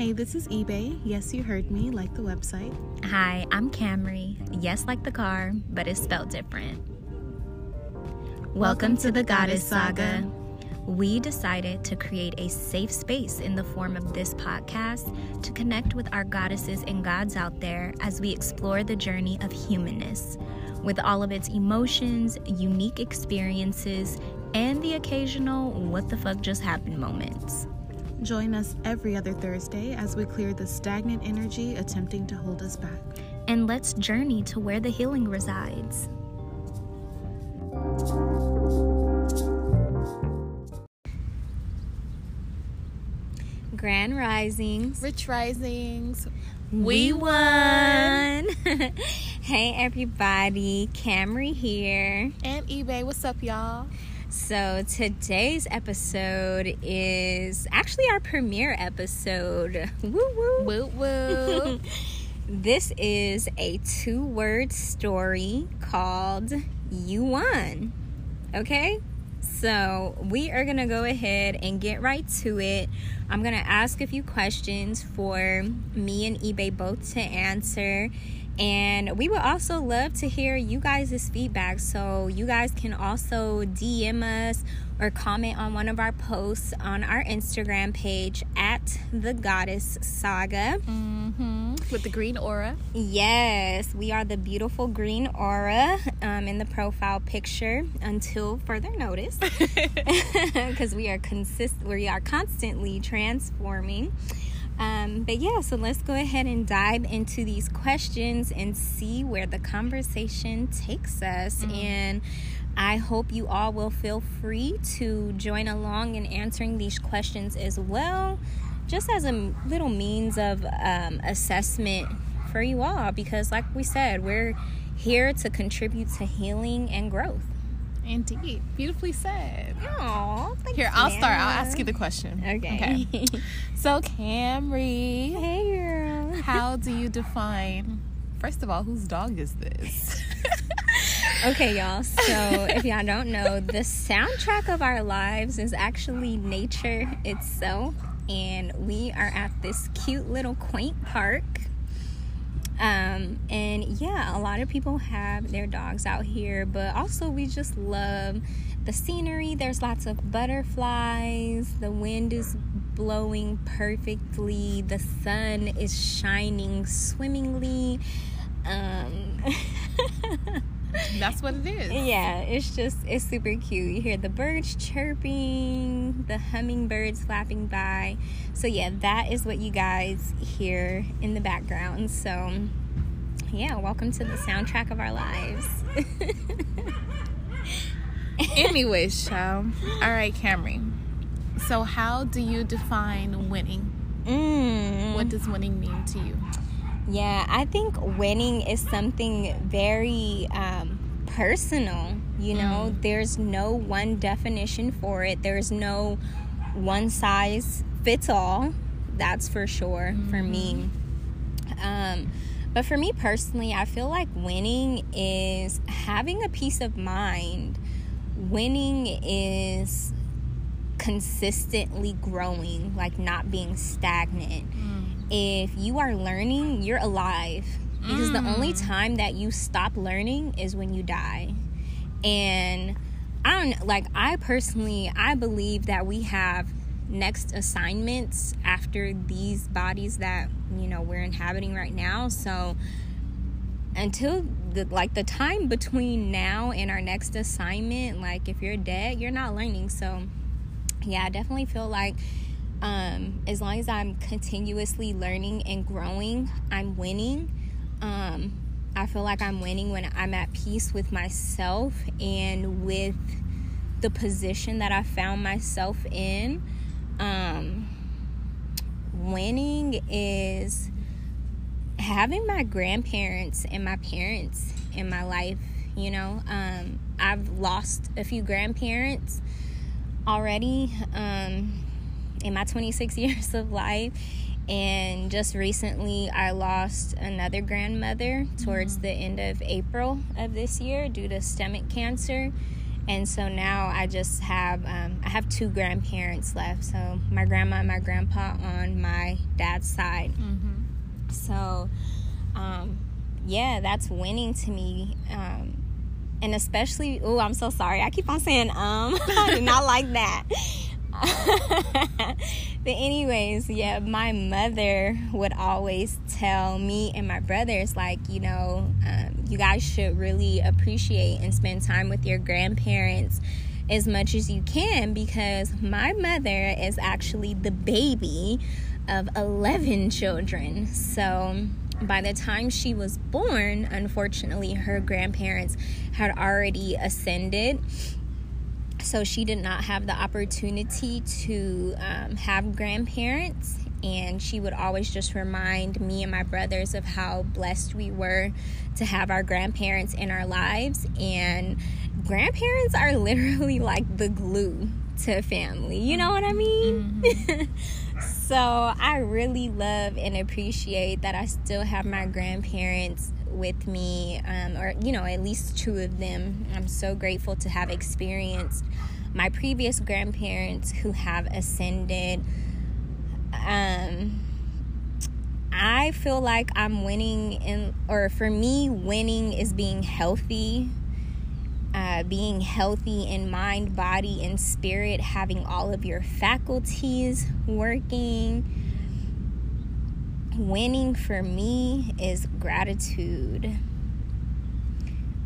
Hey, this is eBay. Yes, you heard me, like the website. Hi, I'm Camry. Yes, like the car, but it's spelled different. Welcome, to, the Goddess Saga. We decided to create a safe space in the form of this podcast to connect with our goddesses and gods out there as we explore the journey of humanness with all of its emotions, unique experiences, and the occasional what the fuck just happened moments. Join us every other Thursday as we clear the stagnant energy attempting to hold us back. And let's journey to where the healing resides. Grand Risings. Rich Risings. We won. hey, everybody. Camry here. And eBay. What's up, y'all? So, today's episode is actually our premiere episode. Woo woo. Woo woo. this is a two word story called You Won. Okay? So, we are going to go ahead and get right to it. I'm going to ask a few questions for me and eBay both to answer. And we would also love to hear you guys' feedback. So, you guys can also DM us or comment on one of our posts on our Instagram page at The Goddess Saga. Mm-hmm. With the green aura. Yes, we are the beautiful green aura um, in the profile picture until further notice, because we are consist we are constantly transforming. Um, but yeah, so let's go ahead and dive into these questions and see where the conversation takes us. Mm-hmm. And I hope you all will feel free to join along in answering these questions as well, just as a little means of um, assessment for you all. Because, like we said, we're here to contribute to healing and growth. Indeed. Beautifully said. Oh, Here, I'll start. I'll ask you the question. Okay. okay. So, Camry. Hey, girl. How do you define, first of all, whose dog is this? okay, y'all. So, if y'all don't know, the soundtrack of our lives is actually nature itself. And we are at this cute little quaint park um, and yeah, a lot of people have their dogs out here, but also we just love the scenery. There's lots of butterflies, the wind is blowing perfectly, the sun is shining swimmingly. Um, That's what it is. Yeah, it's just it's super cute. You hear the birds chirping, the hummingbirds flapping by. So yeah, that is what you guys hear in the background. So yeah, welcome to the soundtrack of our lives. Anyways, child. All right, Camry. So how do you define winning? Mm. What does winning mean to you? Yeah, I think winning is something very um, personal. You know, mm. there's no one definition for it, there's no one size fits all. That's for sure mm-hmm. for me. Mm-hmm. Um, but for me personally, I feel like winning is having a peace of mind. Winning is consistently growing, like not being stagnant. Mm if you are learning, you're alive. Because mm. the only mm. time that you stop learning is when you die. And I don't like I personally I believe that we have next assignments after these bodies that, you know, we're inhabiting right now. So until the like the time between now and our next assignment, like if you're dead, you're not learning. So yeah, I definitely feel like um, as long as I'm continuously learning and growing, I'm winning. Um, I feel like I'm winning when I'm at peace with myself and with the position that I found myself in. Um, winning is having my grandparents and my parents in my life. You know, um, I've lost a few grandparents already. Um, in my 26 years of life. And just recently, I lost another grandmother towards mm-hmm. the end of April of this year due to stomach cancer. and so now I just have um, I have two grandparents left. So my grandma and my grandpa on my dad's side. Mm-hmm. So, um, yeah, that's winning to me. Um, and especially, oh, I'm so sorry. I keep on saying um. I do not like that. but anyways, yeah, my mother would always tell me and my brothers, like, you know, um, you guys should really appreciate and spend time with your grandparents as much as you can because my mother is actually the baby of 11 children. So by the time she was born, unfortunately, her grandparents had already ascended so she did not have the opportunity to um, have grandparents and she would always just remind me and my brothers of how blessed we were to have our grandparents in our lives and grandparents are literally like the glue to family you know what i mean mm-hmm. so i really love and appreciate that i still have my grandparents with me, um, or you know, at least two of them. I'm so grateful to have experienced my previous grandparents who have ascended. Um, I feel like I'm winning in, or for me, winning is being healthy. Uh, being healthy in mind, body, and spirit, having all of your faculties working, winning for me is gratitude.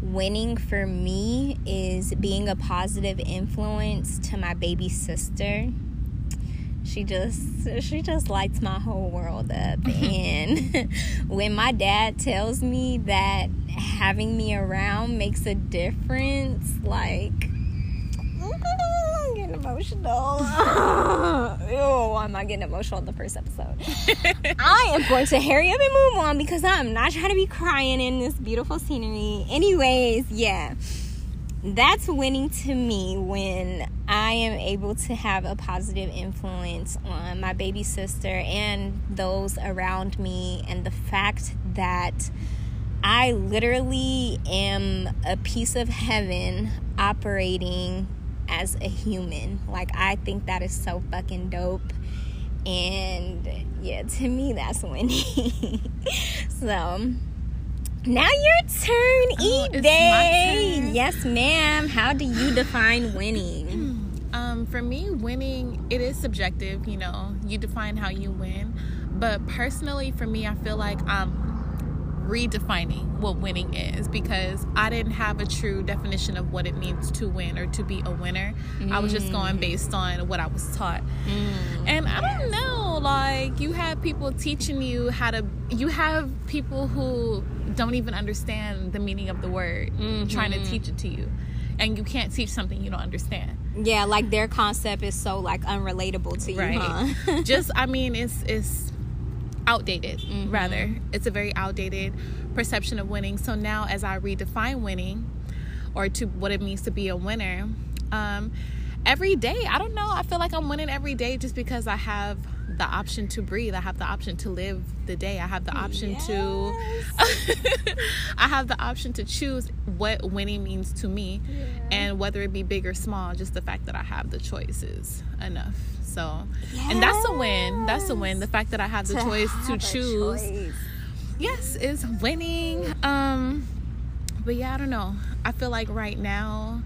Winning for me is being a positive influence to my baby sister. She just she just lights my whole world up and when my dad tells me that having me around makes a difference like emotional. Ew, I'm not getting emotional in the first episode. I am going to hurry up and move on because I'm not trying to be crying in this beautiful scenery. Anyways, yeah. That's winning to me when I am able to have a positive influence on my baby sister and those around me, and the fact that I literally am a piece of heaven operating as a human. Like, I think that is so fucking dope. And yeah, to me, that's winning. so, now your turn, oh, eBay. Yes, ma'am. How do you define winning? Um, for me, winning it is subjective. You know, you define how you win. But personally, for me, I feel like I'm redefining what winning is because I didn't have a true definition of what it means to win or to be a winner. Mm. I was just going based on what I was taught. Mm. And I don't know, like you have people teaching you how to you have people who don't even understand the meaning of the word mm-hmm. trying to teach it to you. And you can't teach something you don't understand. Yeah, like their concept is so like unrelatable to you, right? Huh? just I mean it's it's outdated mm-hmm. rather it's a very outdated perception of winning so now as i redefine winning or to what it means to be a winner um, every day i don't know i feel like i'm winning every day just because i have the option to breathe i have the option to live the day i have the option yes. to i have the option to choose what winning means to me yeah. and whether it be big or small just the fact that i have the choices enough so, yes. and that's a win. That's a win. The fact that I have the to choice to choose. Choice. Yes, is winning. Um, but yeah, I don't know. I feel like right now,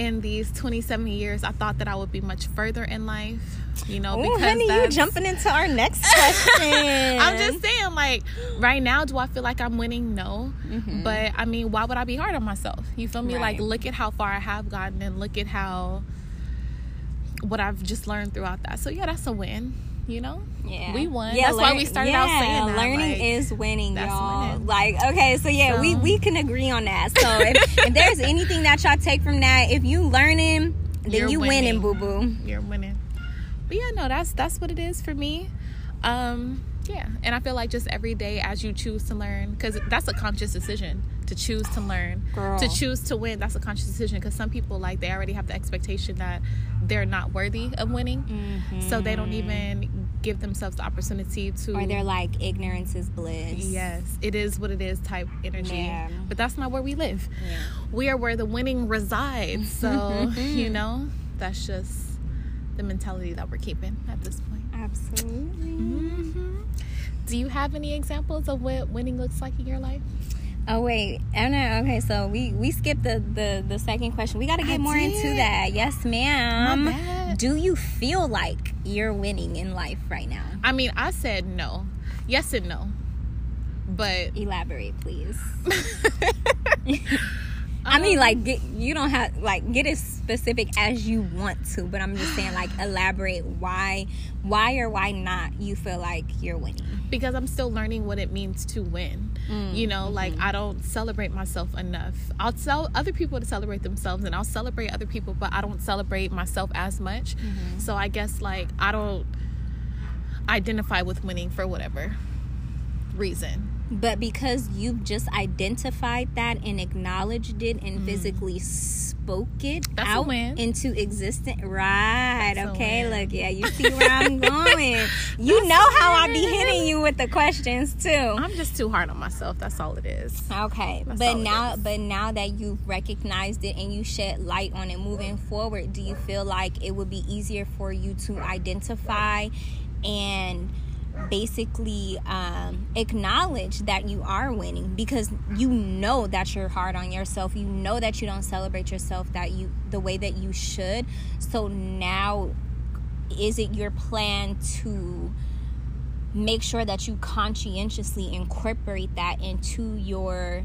in these 27 years, I thought that I would be much further in life. You know, Ooh, because honey, you jumping into our next question. I'm just saying, like, right now, do I feel like I'm winning? No. Mm-hmm. But I mean, why would I be hard on myself? You feel me? Right. Like, look at how far I have gotten, and look at how what I've just learned throughout that. So yeah, that's a win. You know, yeah, we won. Yeah, that's why we started yeah, out saying that. Learning like, is winning, y'all. Winning. Like, okay, so yeah, so, we we can agree on that. So if, if, there's anything that y'all take from that, if you learning, then you winning, winning boo boo. You're winning. But yeah, no, that's that's what it is for me. Um, yeah, and I feel like just every day as you choose to learn, because that's a conscious decision to choose to learn, Girl. to choose to win. That's a conscious decision because some people like they already have the expectation that they're not worthy of winning, mm-hmm. so they don't even give themselves the opportunity to or they're like ignorance is bliss. Yes it is what it is type energy. Yeah. but that's not where we live. Yeah. we are where the winning resides. So you know that's just the mentality that we're keeping at this point. Absolutely. Hmm do you have any examples of what winning looks like in your life? Oh wait. Anna, okay so we we skipped the the the second question. We got to I get more into that. Yes ma'am. Do you feel like you're winning in life right now? I mean i said no. Yes and no. But elaborate please. I mean, Um, like, get, you don't have like get as specific as you want to, but I'm just saying, like, elaborate why, why or why not you feel like you're winning. Because I'm still learning what it means to win. Mm, You know, like mm-hmm. I don't celebrate myself enough. I'll tell other people to celebrate themselves and I'll celebrate other people, but I don't celebrate myself as much. Mm-hmm. So I guess like I don't identify with winning for whatever reason. But because you've just identified that and acknowledged it and physically spoke it Mm. That's out into existence, right? That's okay, look, yeah, you see where I'm going. You know how I be hitting you with the questions too. I'm just too hard on myself. That's all it is. Okay, That's but now, but now that you've recognized it and you shed light on it, moving forward, do you feel like it would be easier for you to identify and basically um, acknowledge that you are winning because you know that you're hard on yourself. You know that you don't celebrate yourself that you the way that you should. So now, is it your plan to? make sure that you conscientiously incorporate that into your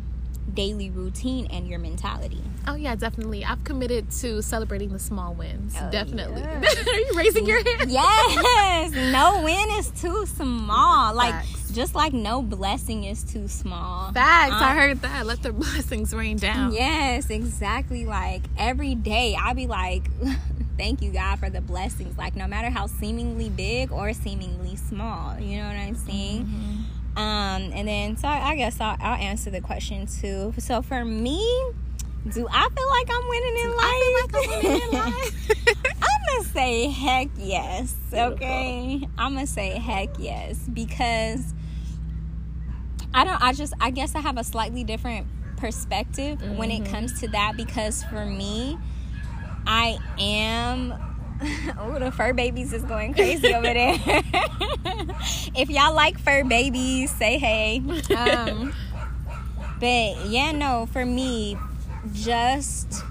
daily routine and your mentality. Oh yeah, definitely. I've committed to celebrating the small wins. Oh, definitely. yeah. Are you raising your hand? Yes, no win is too small. Like Facts. just like no blessing is too small. Facts. Uh, I heard that. Let the blessings rain down. Yes, exactly. Like every day, I be like, thank you, God, for the blessings. Like, no matter how seemingly big or seemingly small, you know what I'm saying? Um, and then, so I, I guess I'll, I'll answer the question too. So, for me, do I feel like I'm winning in life? I feel like I'm winning in life. I'm gonna say heck yes. Okay, I'm gonna say heck yes because I don't. I just. I guess I have a slightly different perspective when it comes to that because for me, I am. Oh, the fur babies is going crazy over there. if y'all like fur babies, say hey. Um, but yeah, no, for me, just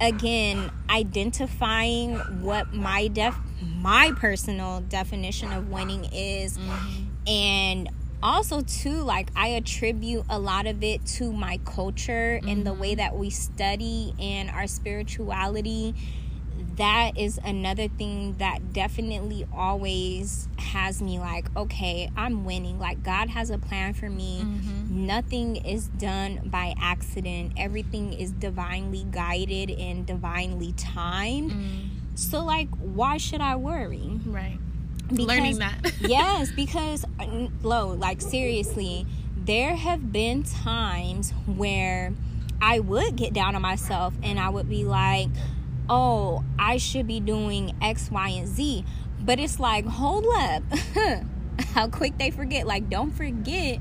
again identifying what my def my personal definition of winning is and also too like i attribute a lot of it to my culture and the way that we study and our spirituality that is another thing that definitely always has me like okay i'm winning. Like god has a plan for me. Nothing is done by accident. Everything is divinely guided and divinely timed. So like why should i worry? Right. Because- Learning that. yes, because uh, low, like seriously, there have been times where I would get down on myself and I would be like, "Oh, I should be doing X, Y, and Z." But it's like, "Hold up." How quick they forget. Like don't forget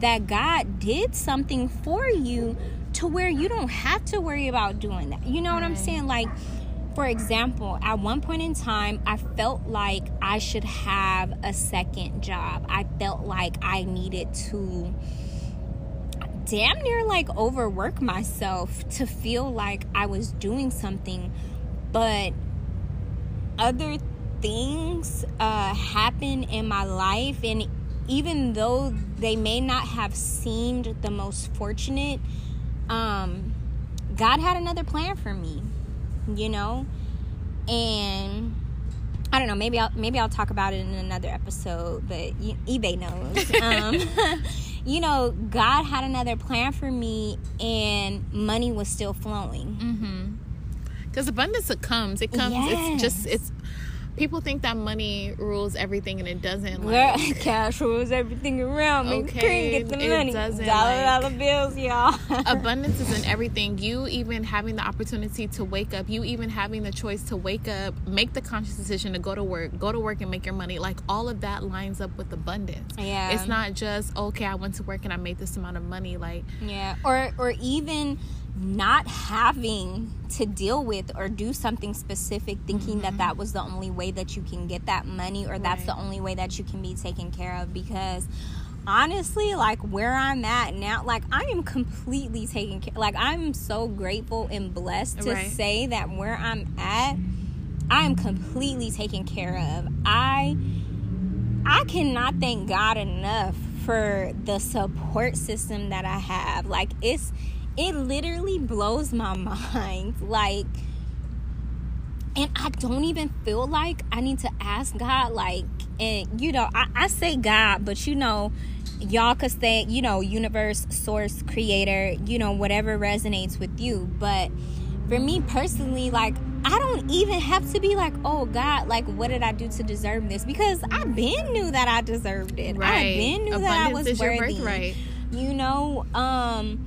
that God did something for you to where you don't have to worry about doing that. You know what I'm saying? Like for example, at one point in time, I felt like I should have a second job. I felt like I needed to damn near like overwork myself to feel like I was doing something. But other things uh, happen in my life, and even though they may not have seemed the most fortunate, um, God had another plan for me you know and i don't know maybe i'll maybe i'll talk about it in another episode but ebay knows um, you know god had another plan for me and money was still flowing Mm-hmm. Because abundance it comes. It comes. It's just it's people think that money rules everything and it doesn't. Girl, cash rules everything around me. Okay, get the it money. doesn't, dollar like- dollar bills, y'all. abundance is in everything. You even having the opportunity to wake up, you even having the choice to wake up, make the conscious decision to go to work, go to work and make your money. Like all of that lines up with abundance. Yeah. It's not just okay, I went to work and I made this amount of money. Like Yeah, or or even not having to deal with or do something specific thinking that mm-hmm. that was the only way that you can get that money or that's Right. the only way that you can be taken care of because honestly like where i'm at now like i am completely taken care like i'm so grateful and blessed to Right. say that where i'm at i am completely taken care of i I cannot thank God enough for the support system that I have. Like it's it literally blows my mind. Like and I don't even feel like I need to ask God like and you know, I, I say God, but you know, y'all could say, you know, universe, source, creator, you know, whatever resonates with you. But for me personally, like I don't even have to be like, oh God, like what did I do to deserve this? Because I been knew that I deserved it. Right. I been knew that I was worthy. birthright. You know, um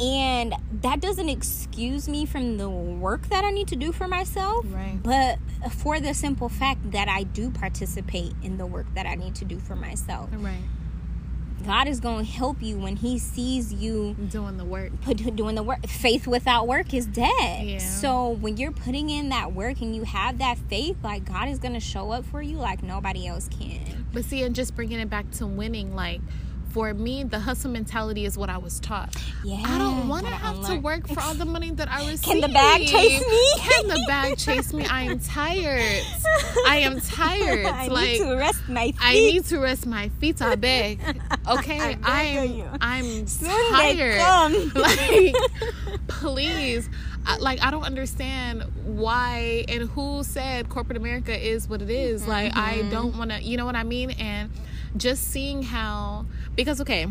and that doesn't excuse me from the work that I need to do for myself. Right. But for the simple fact that I do participate in the work that I need to do for myself. Right. God is going to help you when he sees you Doing the work. put doing the work faith without work is dead Yeah. so when you're putting in that work and you have that faith like god is gonna show up for you like nobody else can But see, and just bringing it back to winning, like for me, the hustle mentality is what I was taught. yeah I don't want to have to work for all the money that I receive. Can the bag chase me? Can the bag chase me? I am tired. I am tired. I like need to rest my feet I need to rest my feet. I beg. Okay, I I'm. I'm Soon tired. Like, please. I, like I don't understand why and who said corporate America is what it is. Like I Mm-hmm. don't want to. You know what I mean? And just seeing how because okay,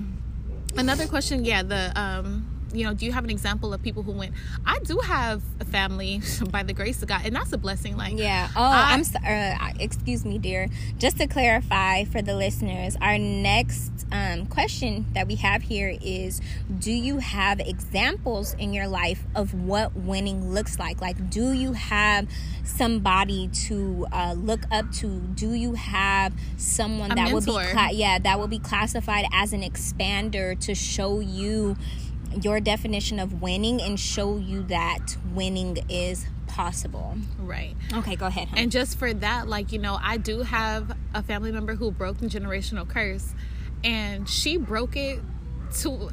another question. Yeah, the um. You know, do you have an example of people who went? I do have a family by the grace of God, and that's a blessing. Like, Yeah. Oh, I- I'm sorry. Uh, excuse me, dear. Just to clarify for the listeners, our next um, question that we have here is: Do you have examples in your life of what winning looks like? Like, do you have somebody to uh, look up to? Do you have someone A that would be, cla- yeah, that will be classified as an expander to show you? Your definition of winning and show you that winning is possible. right. Okay, go ahead. honey. And just for that, like, you know, I do have a family member who broke the generational curse. And she broke it to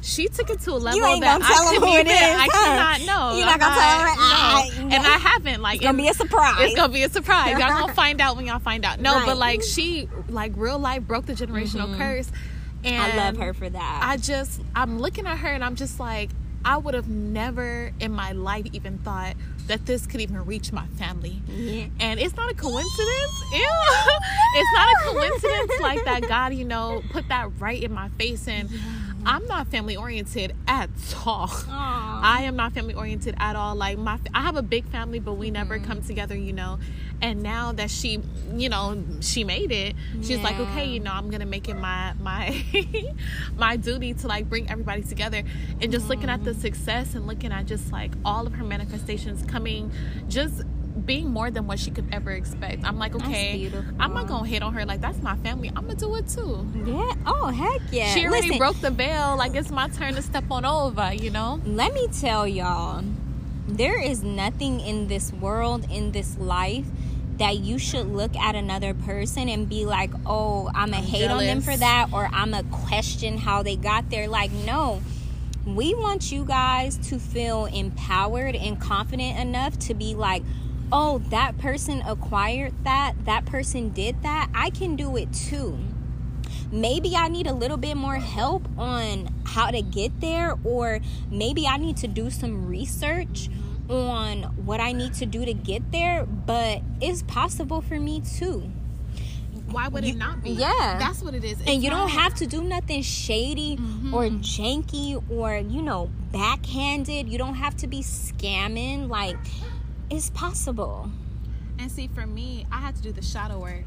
she took it to a level ain't that gonna tell I couldn't who it even, is, I huh? cannot know. You're not gonna tell her? Ah, no. no. And I haven't. Like It's gonna be a surprise. It's gonna be a surprise. Y'all gonna find out when y'all find out. No, Right. but like she like real life broke the generational curse. And. I love her for that. I just I'm looking at her and I'm just like I would have never in my life even thought that this could even reach my family. Yeah. And it's not a coincidence. Ew. it's not a coincidence like that God, you know, put that right in my face and I'm not family oriented at all. Aw. I am not family oriented at all. Like my, I have a big family, but we Mm-hmm. never come together, you know. And now that she, you know, she made it, she's like, okay, you know, I'm gonna make it my my my duty to like bring everybody together. And just looking at the Mm-hmm. success and looking at just like all of her manifestations coming, just being more than what she could ever expect. I'm like, okay. I'm not gonna hate on her. Like that's my family. I'm gonna do it too. yeah. Oh, heck yeah. She already Listen, broke the veil. Like it's my turn to step on over. You know. Let me tell y'all, there is nothing in this world, in this life, that you should look at another person and be like, oh, I'm to hate on them for that, or I'm to question how they got there. Like, no. We want you guys to feel empowered and confident enough to be like, oh, that person acquired that, that person did that. I can do it too maybe I need a little bit more help on how to get there, or maybe I need to do some research on what I need to do to get there, but it's possible for me too. Why would it not be? yeah. that's what it is. And you don't have to do nothing shady mm-hmm. or janky or, you know, backhanded. You don't have to be scamming. Like, it's possible. And see, for me, I had to do the shadow work.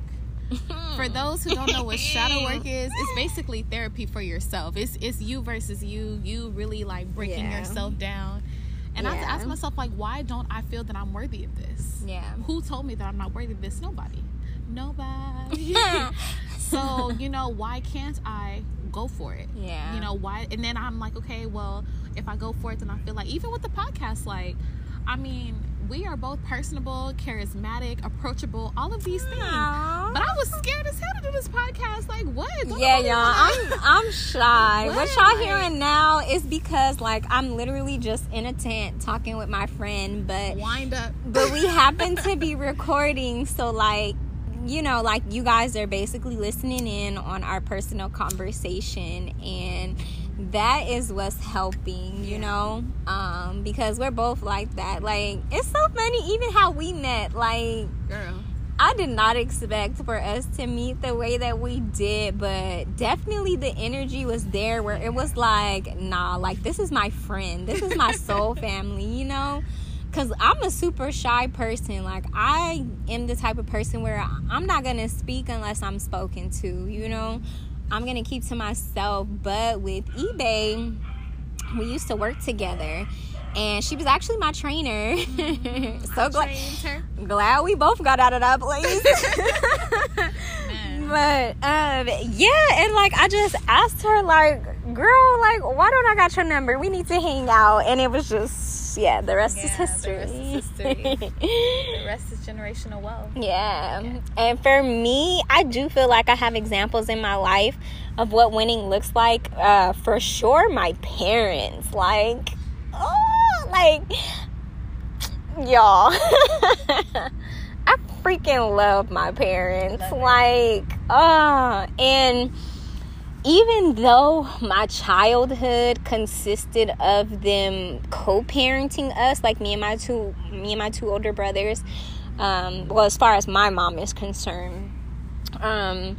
for those who don't know what shadow work is, it's basically therapy for yourself. It's it's you versus you. You really like breaking Yeah. yourself down. And I have to ask myself, like, why don't I feel that I'm worthy of this? Yeah. Who told me that I'm not worthy of this? Nobody. Nobody. so, you know, why can't I go for it? Yeah. You know, why? And then I'm like, okay, well, if I go for it, then I feel like, even with the podcast, like, I mean, we are both personable, charismatic, approachable, all of these things. Aw. But I was scared as hell to do this podcast. Like, what? Don't Yeah, y'all. I'm I'm shy. What, What? y'all hearing now is because like I'm literally just in a tent talking with my friend, but wind up. but we happen to be recording, so like you know, like you guys are basically listening in on our personal conversation and that is what's helping, you know? Um, because we're both like that. Like, it's so funny, even how we met, like Girl. I did not expect for us to meet the way that we did, but definitely the energy was there where it was like, nah, like this is my friend. This is my soul family, you know? Cuz I'm a super shy person. Like I am the type of person where I'm not going to speak unless I'm spoken to, you know? I'm to keep to myself, but with eBay, we used to work together. And she was actually my trainer. so glad glad we both got out of that place. But um yeah, and like I just asked her like, girl, like why don't I got your number? We need to hang out. And it was just yeah, the rest is Yeah, the history. rest is history. The rest is generational wealth. yeah. And for me, I do feel like I have examples in my life of what winning looks like. Uh for sure my parents. Like oh like y'all. I freaking love my parents. Love like, uh, and even though my childhood consisted of them co-parenting us, like me and my two, me and my two older brothers, um, well, as far as my mom is concerned, um,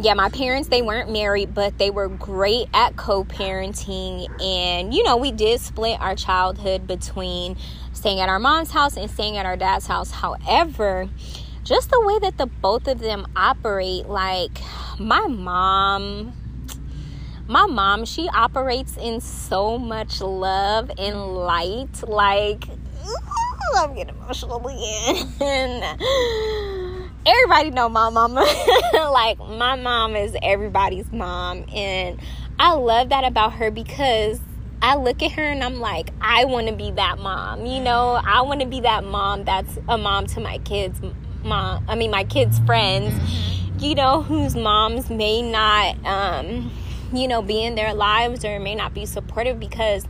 yeah, my parents they weren't married, but they were great at co-parenting, and you know we did split our childhood between staying at our mom's house and staying at our dad's house. However, just the way that the both of them operate, like my mom, my mom, she operates in so much love and light, like. I'm getting emotional again. everybody know my mama. like my mom is everybody's mom and I love that about her because I look at her and I'm like, I want to be that mom. You know, I want to be that mom that's a mom to my kids mom. I mean my kids' friends. You know, whose moms may not um you know, be in their lives or may not be supportive because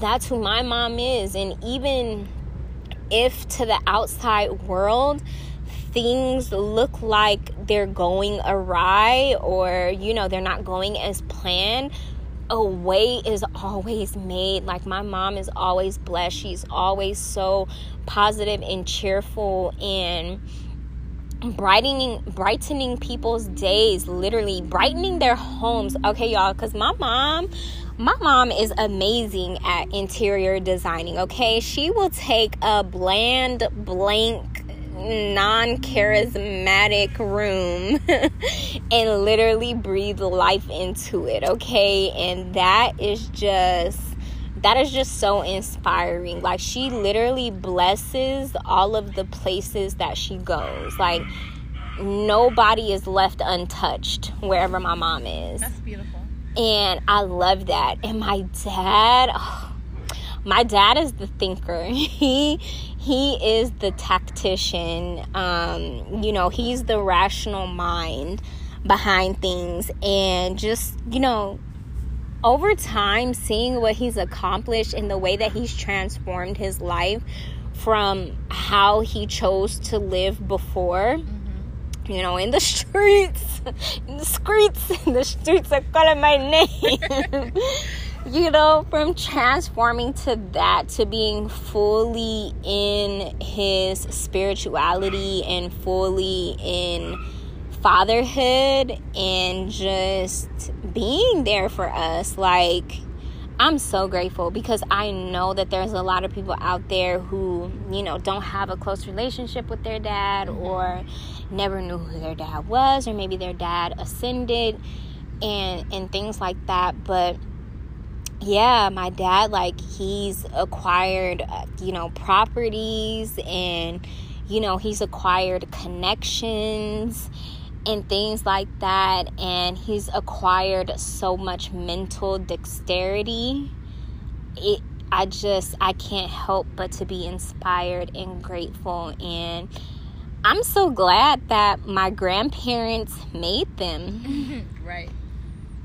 that's who my mom is and even if to the outside world things look like they're going awry or you know they're not going as planned a way is always made. Like my mom is always blessed. She's always so positive and cheerful and brightening brightening people's days literally brightening their homes. Okay y'all because my mom my mom is amazing at interior designing okay? She will take a bland blank non-charismatic room and literally breathe life into it okay and that is just that is just so inspiring. Like she literally blesses all of the places that she goes. Like nobody is left untouched wherever my mom is. That's beautiful. And I love that. And my dad, oh, my dad is the thinker. He he is the tactician. Um, you know, he's the rational mind behind things and just, you know, over time, seeing what he's accomplished and the way that he's transformed his life from how he chose to live before, you know, in the streets, in the streets, in the streets are calling my name. you know, from transforming to that to being fully in his spirituality and fully in fatherhood and just being there for us like I'm so grateful because I know that there's a lot of people out there who, you know, don't have a close relationship with their dad mm-hmm. or never knew who their dad was or maybe their dad ascended and and things like that, but yeah, my dad like he's acquired, uh, you know, properties and you know, he's acquired connections and things like that and he's acquired so much mental dexterity. It i just i can't help but to be inspired and grateful and i'm so glad that my grandparents made them. Right.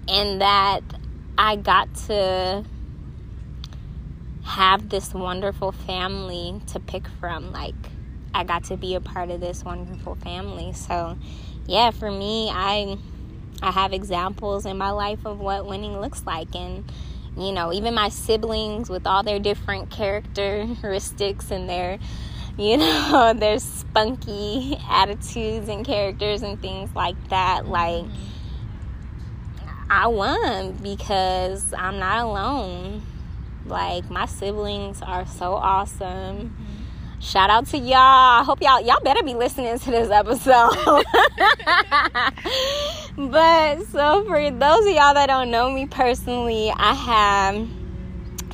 And that i got to have this wonderful family to pick from like i got to be a part of this wonderful family. So yeah, for me, I I have examples in my life of what winning looks like. And you know, even my siblings with all their different characteristics and their you know, their spunky attitudes and characters and things like that like mm-hmm. I won because I'm not alone. Like my siblings are so awesome Shout out to y'all. I hope y'all y'all better be listening to this episode. but so for those of y'all that don't know me personally, I have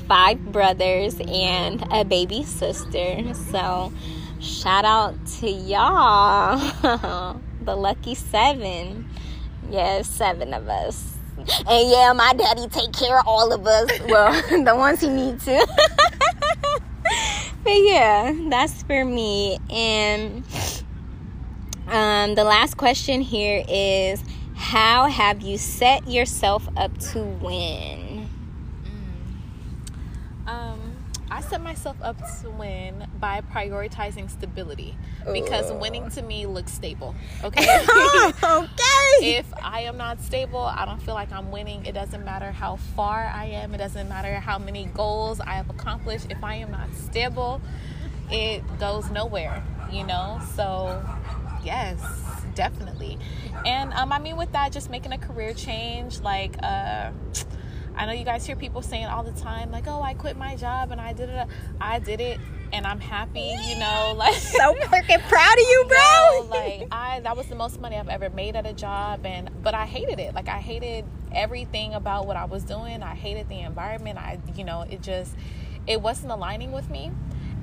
five brothers and a baby sister. So shout out to y'all. the lucky seven. Yes, seven of us. And yeah, my daddy take care of all of us. Well, the ones he needs to. but yeah, that's for me. And um, the last question here is How have you set yourself up to win? Mm. Um, I set myself up to win by prioritizing stability because winning to me looks stable. Okay. okay. If I am not stable, I don't feel like I'm winning. It doesn't matter how far I am. It doesn't matter how many goals I have accomplished. If I am not stable, it goes nowhere. You know. So, yes, definitely. And um, I mean, with that, just making a career change, like. Uh, I know you guys hear people saying all the time, like, "Oh, I quit my job and I did it. I did it, and I'm happy." You know, like so freaking proud of you, bro. You know, like I, that was the most money I've ever made at a job, and but I hated it. Like I hated everything about what I was doing. I hated the environment. I, you know, it just, it wasn't aligning with me.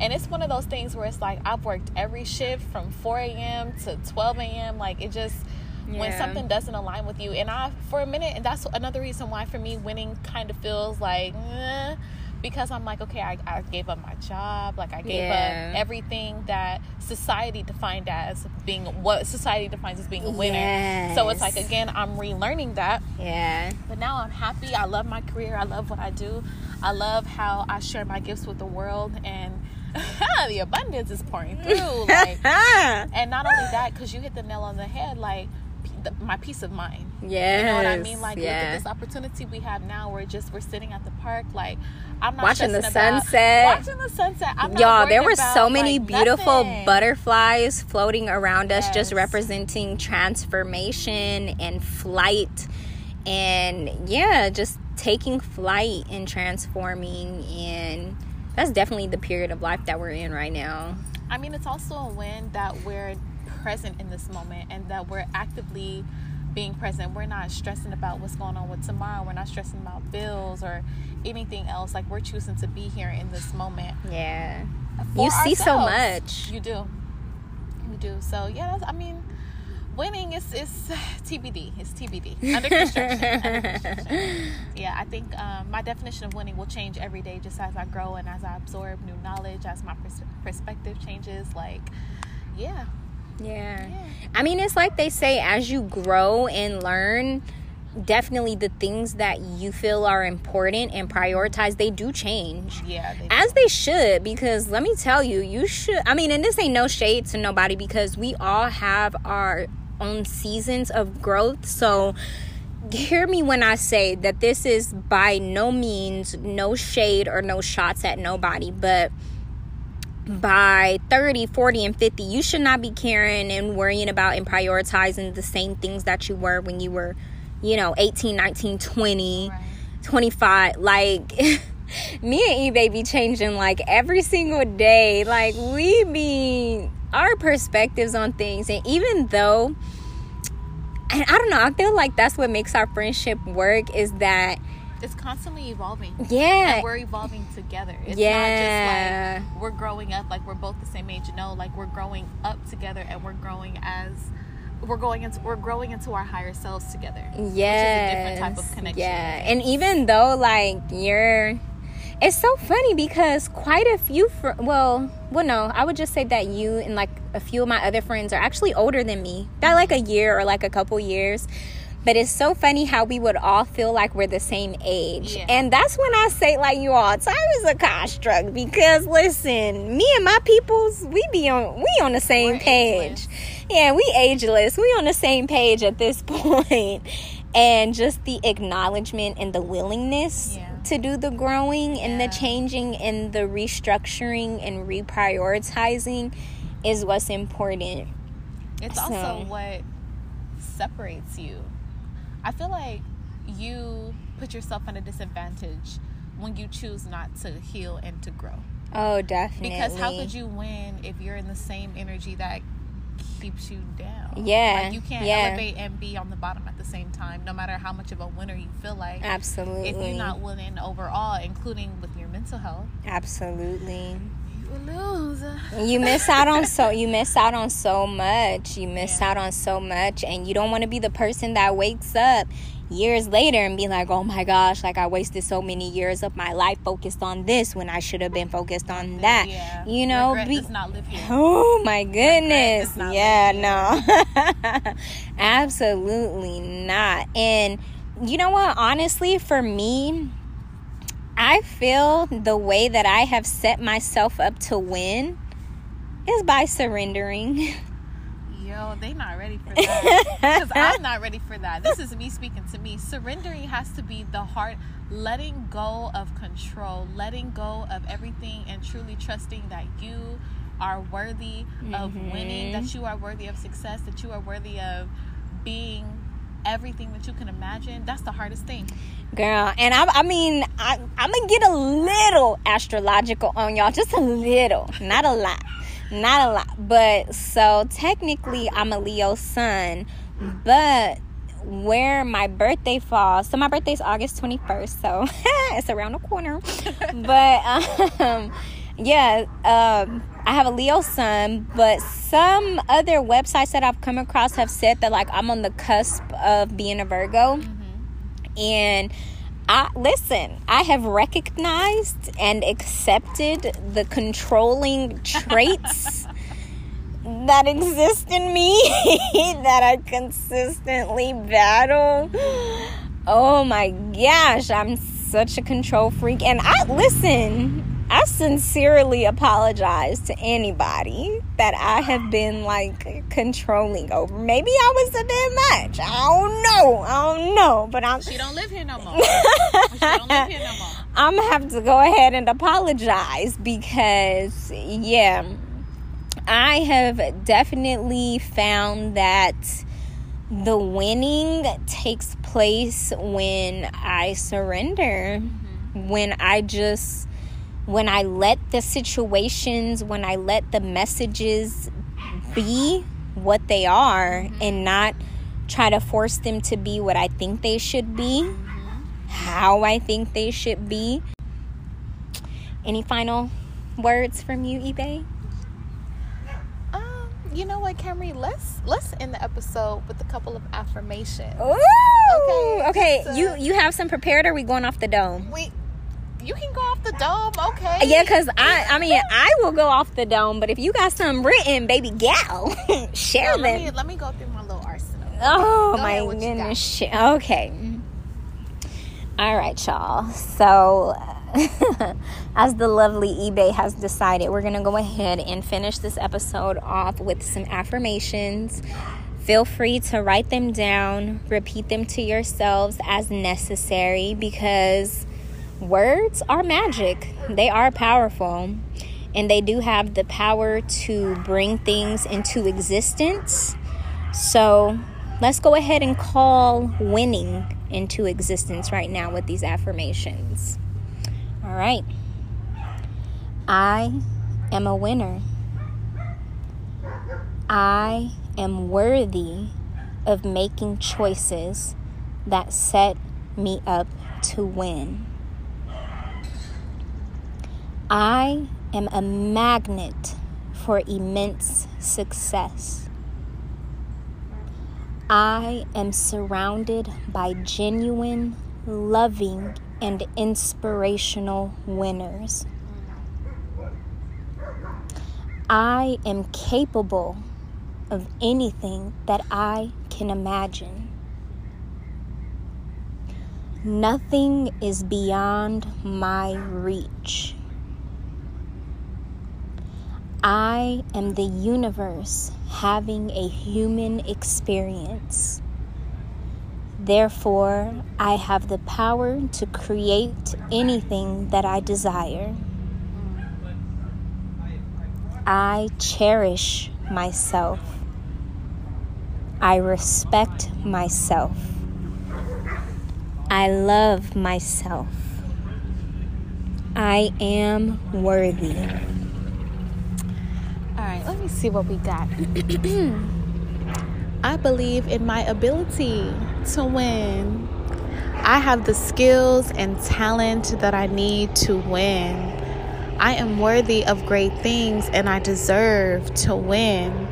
And it's one of those things where it's like I've worked every shift from 4 a.m. to 12 a.m. Like it just yeah. when something doesn't align with you. And I, for a minute, and that's another reason why for me winning kind of feels like, eh, because I'm like, okay, I, I gave up my job, like I gave yeah. up everything that society defined as being what society defines as being a winner. Yes. So it's like again, I'm relearning that. Yeah. But now I'm happy. I love my career. I love what I do. I love how I share my gifts with the world and the abundance is pouring through. Like, and not only that, because you hit the nail on the head. Like the, my peace of mind. Yeah, you know what I mean. Like yeah. look at this opportunity we have now. We're just we're sitting at the park. Like I'm not watching the sunset. Watching the sunset. I'm Y'all, there were about, so many like, beautiful nothing. butterflies floating around us, just representing transformation and flight, and yeah, just taking flight and transforming and that's definitely the period of life that we're in right now. I mean, it's also a win that we're present in this moment and that we're actively being present. We're not stressing about what's going on with tomorrow. We're not stressing about bills or anything else. Like we're choosing to be here in this moment. Yeah. You see so much. You do. You do. So yeah, I mean, winning is is TBD. It's TBD. Under construction. Under construction. Yeah, I think um, my definition of winning will change every day, just as I grow and as I absorb new knowledge, as my pers- perspective changes. Like, yeah, yeah. I mean, it's like they say as you grow and learn, definitely the things that you feel are important and prioritize, they do change. Yeah. They as they should, because let me tell you, you should. I mean, and this ain't no shade to nobody because we all have our own seasons of growth. So, hear me when I say that this is by no means no shade or no shots at nobody, but by 30, 40, and 50, you should not be caring and worrying about and prioritizing the same things that you were when you were, you know, 18, 19, 20. Right. 25. Like, me and E baby changing like every single day. Like, we be our perspectives on things. And even though, and I don't know, I feel like that's what makes our friendship work is that it's constantly evolving. Yeah. And we're evolving together. It's yeah. not just like we're growing up like we're both the same age. No, like we're growing up together and we're growing as we're going into we're growing into our higher selves together. Yeah. Which is a different type of connection. Yeah. And even though like you're it's so funny because quite a few fr- well well no i would just say that you and like a few of my other friends are actually older than me by like a year or like a couple years but it's so funny how we would all feel like we're the same age. Yeah. And that's when I say, like, you all, time is a construct because listen, me and my peoples, we be on we on the same We're page. ageless. Yeah, we ageless. We on the same page at this point. And just the acknowledgement and the willingness Yeah. to do the growing and the changing and the restructuring and reprioritizing is what's important. It's So- also what separates you. I feel like you put yourself at a disadvantage when you choose not to heal and to grow. Oh, definitely. Because how could you win if you're in the same energy that keeps you down? Yeah, Like you can't yeah. elevate and be on the bottom at the same time, no matter how much of a winner you feel like. Absolutely. If you're not winning overall, including with your mental health, Absolutely. You lose. You miss out on so you miss out on so much. You miss Yeah. out on so much and you don't want to be the person that wakes up years later and be like, "Oh my gosh, like I wasted so many years of my life focused on this when I should have been focused on that." Yeah. You know, Regret be- not live here. Oh my goodness. Yeah, no. Absolutely not. And you know what? Honestly, for me, I feel the way that I have set myself up to win is by surrendering. Yo, they not ready for that. Because I'm not ready for that. This is me speaking to me. Surrendering has to be the heart, letting go of control, letting go of everything, and truly trusting that you are worthy of winning, that mm-hmm. you are worthy of success, that you are worthy of being everything that you can imagine. That's the hardest thing. Girl, and I, I mean, I, I'm gonna get a little astrological on y'all, just a little, not a lot, not a lot. But so technically, I'm a Leo sun, but where my birthday falls, so my birthday is August 21st, so it's around the corner. but um, yeah, um, I have a Leo sun, but some other websites that I've come across have said that like I'm on the cusp of being a Virgo. Mm-hmm. And I listen, I have recognized and accepted the controlling traits that exist in me that I consistently battle. Oh my gosh, I'm such a control freak. And I listen, I sincerely apologize to anybody that I have been like controlling over. Maybe I was a bit much. I don't know. I don't know, but I'm She don't live here no more. she don't live here no more. I'm gonna have to go ahead and apologize because, yeah, I have definitely found that the winning takes place when I surrender, mm-hmm. when I just, when I let the situations, when I let the messages be what they are and not try to force them to be what I think they should be how I think they should be. Any final words from you, eBay? Um, you know what, Camry? Let's let's end the episode with a couple of affirmations. Ooh, Okay, okay. so- you you have some prepared, or we going off the dome? We, you can go off the dome, okay? Yeah, cause I I mean I will go off the dome, but if you got something written, baby gal, share So let me them. let me go through my little arsenal. Oh Go my ahead, what you got? goodness. Okay. All right, y'all. So, as the lovely eBay has decided, we're going to go ahead and finish this episode off with some affirmations. Feel free to write them down, repeat them to yourselves as necessary because words are magic. They are powerful and they do have the power to bring things into existence. So, let's go ahead and call winning into existence right now with these affirmations. All right. I am a winner. I am worthy of making choices that set me up to win. I am a magnet for immense success. I am surrounded by genuine, loving, and inspirational winners. I am capable of anything that I can imagine. Nothing is beyond my reach. I am the universe having a human experience. Therefore, I have the power to create anything that I desire. I cherish myself. I respect myself. I love myself. I am worthy. All right, let me see what we got. I believe in my ability to win. I have the skills and talent that I need to win. I am worthy of great things and I deserve to win.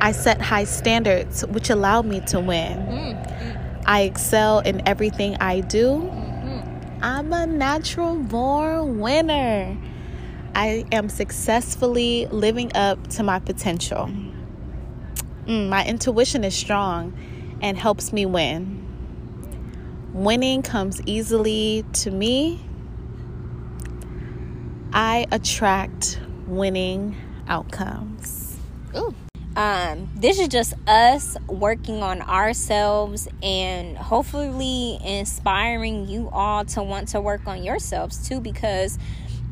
I set high standards, which allow me to win. Mm-hmm. I excel in everything I do. Mm-hmm. I'm a natural born winner. I am successfully living up to my potential. Mm, my intuition is strong and helps me win. Winning comes easily to me. I attract winning outcomes. Ooh um, this is just us working on ourselves and hopefully inspiring you all to want to work on yourselves too because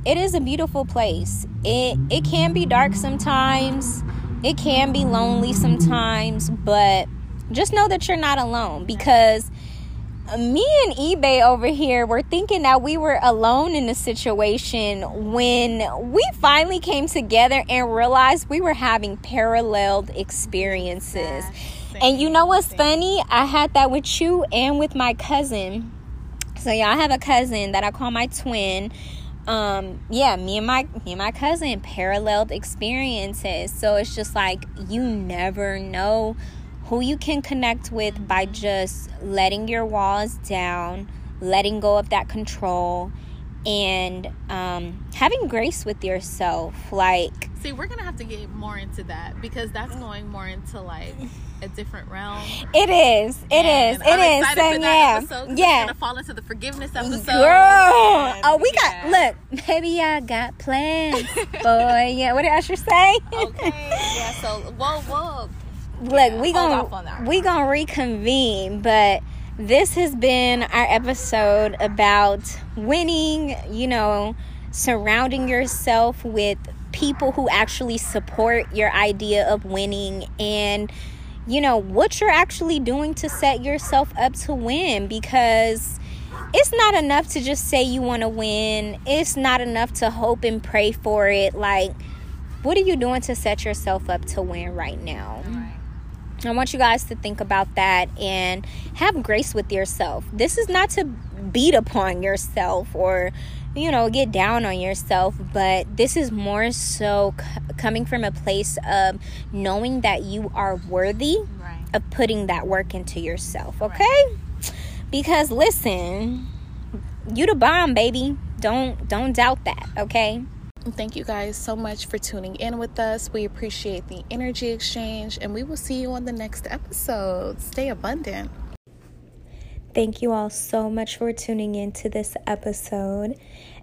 it is a beautiful place it it can be dark sometimes it can be lonely sometimes but just know that you're not alone because me and eBay over here were thinking that we were alone in the situation when we finally came together and realized we were having paralleled experiences. And you know what's funny? I had that with you and with my cousin. So yeah, I have a cousin that I call my twin. Um, yeah, me and my me and my cousin paralleled experiences. So it's just like you never know who you can connect with by just letting your walls down, letting go of that control, and um, having grace with yourself. Like, see, we're gonna have to get more into that because that's going more into like a different realm. It is. It and is. It I'm is. So, yeah. Yeah. Gonna fall into the forgiveness episode. Girl. oh, we yeah. got. Look, baby, I got plans, boy. Yeah. What did Usher say? okay. Yeah. So, whoa, whoa look, we gonna we gonna reconvene, but this has been our episode about winning. You know, surrounding yourself with people who actually support your idea of winning and you know what you're actually doing to set yourself up to win because it's not enough to just say you want to win. It's not enough to hope and pray for it. Like, what are you doing to set yourself up to win right now? I want you guys to think about that and have grace with yourself. This is not to beat upon yourself or, you know, get down on yourself, but this is more so c- coming from a place of knowing that you are worthy right. of putting that work into yourself, okay? Right. Because listen, you the bomb, baby. Don't don't doubt that, okay? Thank you guys so much for tuning in with us. We appreciate the energy exchange, and we will see you on the next episode. Stay abundant. Thank you all so much for tuning in to this episode.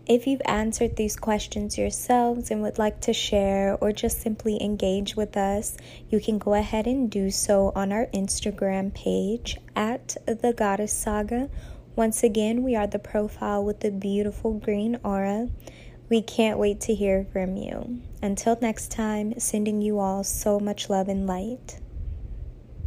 If you've answered these questions yourselves and would like to share or just simply engage with us, you can go ahead and do so on our Instagram page at The Goddess Saga. Once again, we are the profile with the beautiful green aura. We can't wait to hear from you. Until next time, sending you all so much love and light.